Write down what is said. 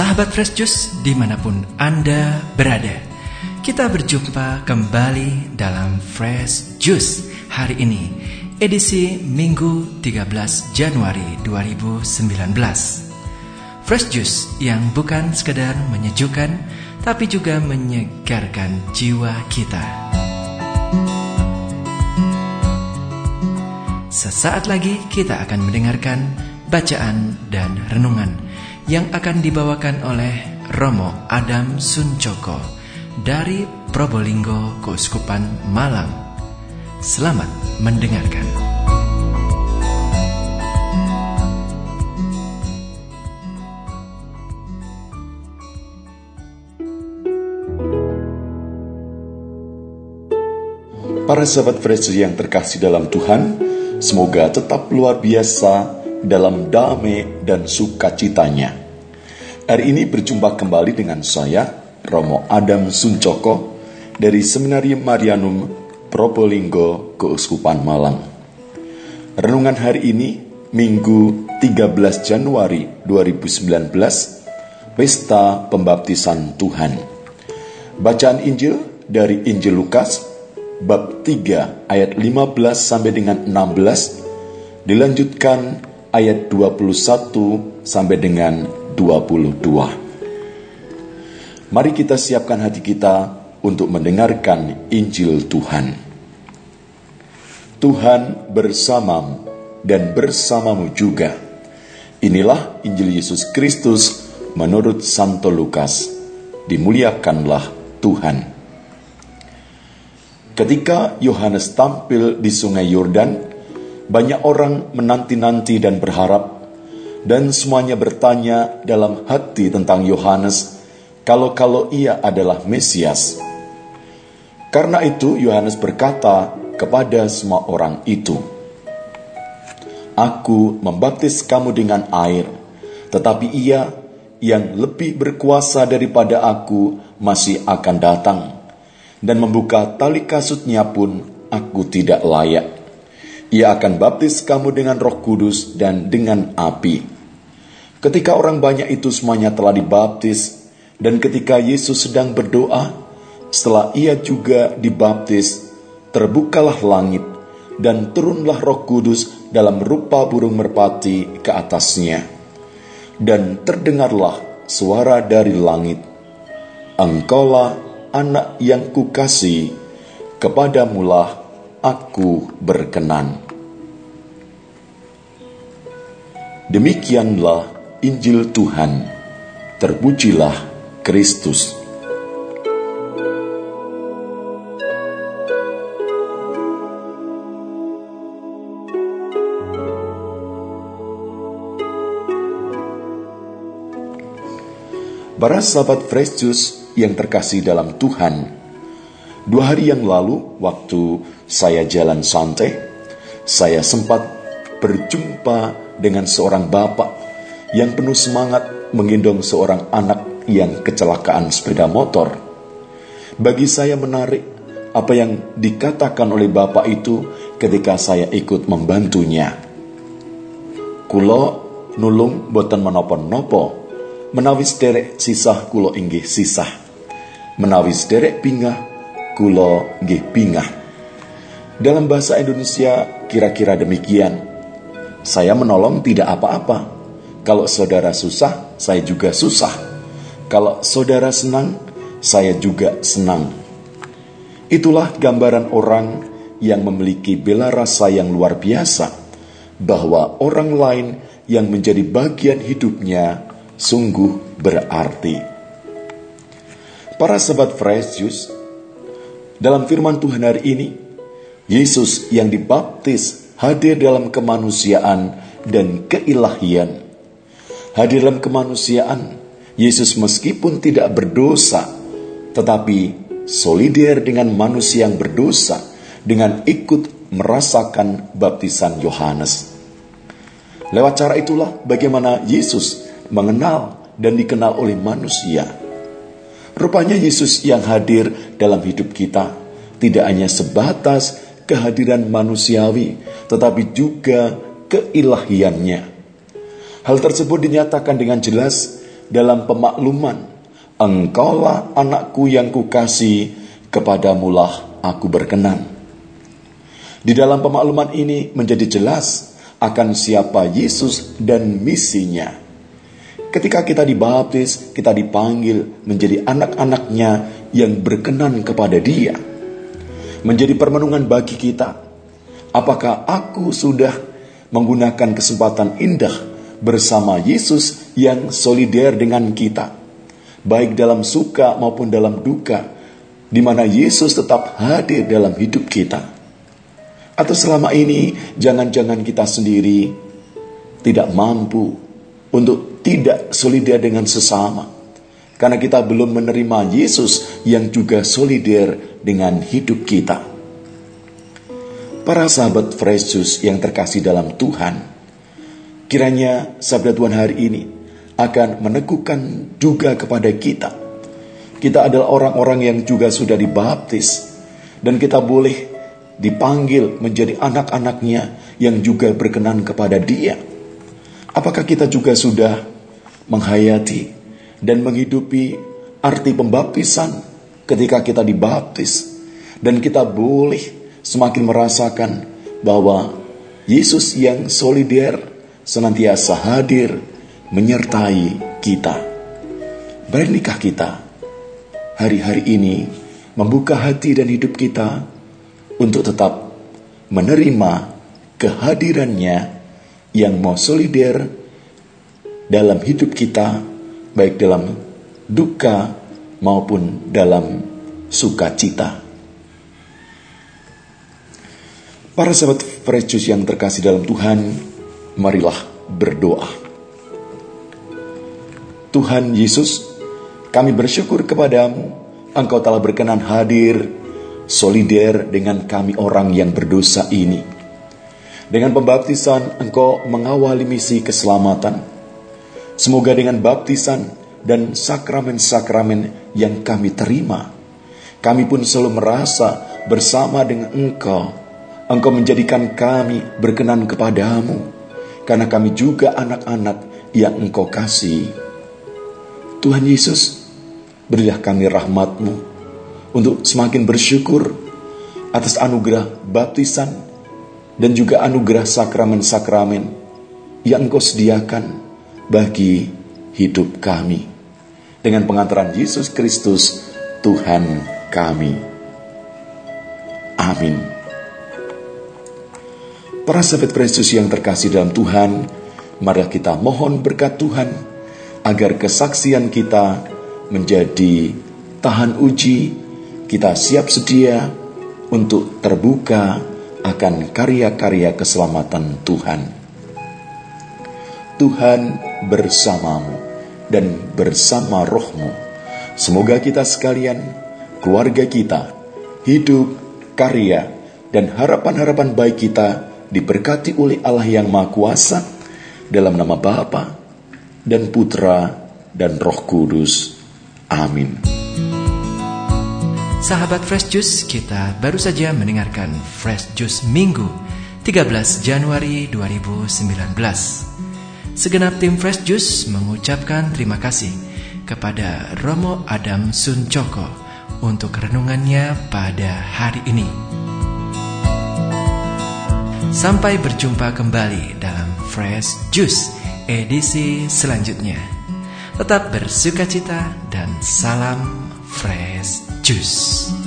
Sahabat Fresh Juice di mana pun Anda berada Kita berjumpa kembali dalam Fresh Juice hari ini Edisi Minggu 13 Januari 2019 Fresh Juice yang bukan sekedar menyejukkan Tapi juga menyegarkan jiwa kita. Sesaat lagi kita akan mendengarkan bacaan dan renungan yang akan dibawakan oleh Romo Adam Suncoko dari Probolinggo Keuskupan Malang. Selamat mendengarkan. Para sahabat Fresh yang terkasih dalam Tuhan, semoga tetap luar biasa dalam damai dan sukacitanya. Hari ini berjumpa kembali dengan saya, Romo Adam Suncoko, dari Seminari Marianum Probolinggo, Keuskupan Malang. Renungan hari ini, Minggu 13 Januari 2019, Pesta Pembaptisan Tuhan. Bacaan Injil dari Injil Lukas, bab 3 ayat 15 sampai dengan 16, dilanjutkan ayat 21 sampai dengan 22. Mari kita siapkan hati kita untuk mendengarkan Injil Tuhan. Tuhan bersamamu dan bersamamu juga. Inilah Injil Yesus Kristus menurut Santo Lukas. Dimuliakanlah Tuhan. Ketika Yohanes tampil di Sungai Yordan, banyak orang menanti-nanti dan berharap, dan semuanya bertanya dalam hati tentang Yohanes, kalau-kalau ia adalah Mesias. Karena itu, Yohanes berkata kepada semua orang itu, "Aku membaptis kamu dengan air, tetapi Ia yang lebih berkuasa daripada aku masih akan datang, dan membuka tali kasutnya pun aku tidak layak." Ia akan baptis kamu dengan roh kudus dan dengan api. Ketika orang banyak itu semuanya telah dibaptis, dan ketika Yesus sedang berdoa, setelah ia juga dibaptis, terbukalah langit, dan turunlah roh kudus dalam rupa burung merpati ke atasnya. Dan terdengarlah suara dari langit, Engkaulah anak yang kukasih, kepadamulah aku berkenan. Demikianlah Injil Tuhan. Terpujilah Kristus. Para sahabat Fresh yang terkasih dalam Tuhan, Dua hari yang lalu, waktu saya jalan santai, saya sempat berjumpa dengan seorang bapak yang penuh semangat menggendong seorang anak yang kecelakaan sepeda motor. Bagi saya menarik apa yang dikatakan oleh bapak itu ketika saya ikut membantunya. Kulo nulung boten menopo-nopo, menawis derek sisah kulo inggih sisah, menawis derek pingah kulo nggih pingah. Dalam bahasa Indonesia kira-kira demikian. Saya menolong tidak apa-apa. Kalau saudara susah, saya juga susah. Kalau saudara senang, saya juga senang. Itulah gambaran orang yang memiliki bela rasa yang luar biasa bahwa orang lain yang menjadi bagian hidupnya sungguh berarti. Para sahabat Fresh Juice, dalam firman Tuhan hari ini, Yesus yang dibaptis hadir dalam kemanusiaan dan keilahian. Hadir dalam kemanusiaan, Yesus meskipun tidak berdosa, tetapi solider dengan manusia yang berdosa dengan ikut merasakan baptisan Yohanes. Lewat cara itulah bagaimana Yesus mengenal dan dikenal oleh manusia Rupanya Yesus yang hadir dalam hidup kita tidak hanya sebatas kehadiran manusiawi, tetapi juga keilahiannya. Hal tersebut dinyatakan dengan jelas dalam pemakluman, Engkaulah anakku yang kukasih, kepadamulah aku berkenan. Di dalam pemakluman ini menjadi jelas akan siapa Yesus dan misinya. Ketika kita dibaptis, kita dipanggil menjadi anak-anaknya yang berkenan kepada dia. Menjadi permenungan bagi kita. Apakah aku sudah menggunakan kesempatan indah bersama Yesus yang solider dengan kita? Baik dalam suka maupun dalam duka, di mana Yesus tetap hadir dalam hidup kita. Atau selama ini jangan-jangan kita sendiri tidak mampu untuk tidak solider dengan sesama. Karena kita belum menerima Yesus yang juga solider dengan hidup kita. Para sahabat Juice yang terkasih dalam Tuhan, kiranya sabda Tuhan hari ini akan meneguhkan juga kepada kita. Kita adalah orang-orang yang juga sudah dibaptis, dan kita boleh dipanggil menjadi anak-anaknya yang juga berkenan kepada dia Apakah kita juga sudah menghayati dan menghidupi arti pembaptisan ketika kita dibaptis dan kita boleh semakin merasakan bahwa Yesus yang solider senantiasa hadir menyertai kita. Berinikah kita hari-hari ini membuka hati dan hidup kita untuk tetap menerima kehadirannya yang mau solider dalam hidup kita, baik dalam duka maupun dalam sukacita. Para sahabat Fresh yang terkasih dalam Tuhan, marilah berdoa. Tuhan Yesus, kami bersyukur kepadamu, Engkau telah berkenan hadir, solider dengan kami orang yang berdosa ini dengan pembaptisan engkau mengawali misi keselamatan. Semoga dengan baptisan dan sakramen-sakramen yang kami terima, kami pun selalu merasa bersama dengan engkau. Engkau menjadikan kami berkenan kepadamu, karena kami juga anak-anak yang engkau kasih. Tuhan Yesus, berilah kami rahmatmu untuk semakin bersyukur atas anugerah baptisan dan juga anugerah sakramen-sakramen yang Engkau sediakan bagi hidup kami. Dengan pengantaran Yesus Kristus, Tuhan kami. Amin. Para sahabat Kristus yang terkasih dalam Tuhan, mari kita mohon berkat Tuhan agar kesaksian kita menjadi tahan uji, kita siap sedia untuk terbuka akan karya-karya keselamatan Tuhan. Tuhan bersamamu dan bersama rohmu. Semoga kita sekalian, keluarga kita, hidup, karya, dan harapan-harapan baik kita diberkati oleh Allah yang Maha Kuasa dalam nama Bapa dan Putra dan Roh Kudus. Amin. Sahabat Fresh Juice, kita baru saja mendengarkan Fresh Juice Minggu 13 Januari 2019. Segenap tim Fresh Juice mengucapkan terima kasih kepada Romo Adam Suncoko untuk renungannya pada hari ini. Sampai berjumpa kembali dalam Fresh Juice edisi selanjutnya. Tetap bersuka cita dan salam Fresh Juice.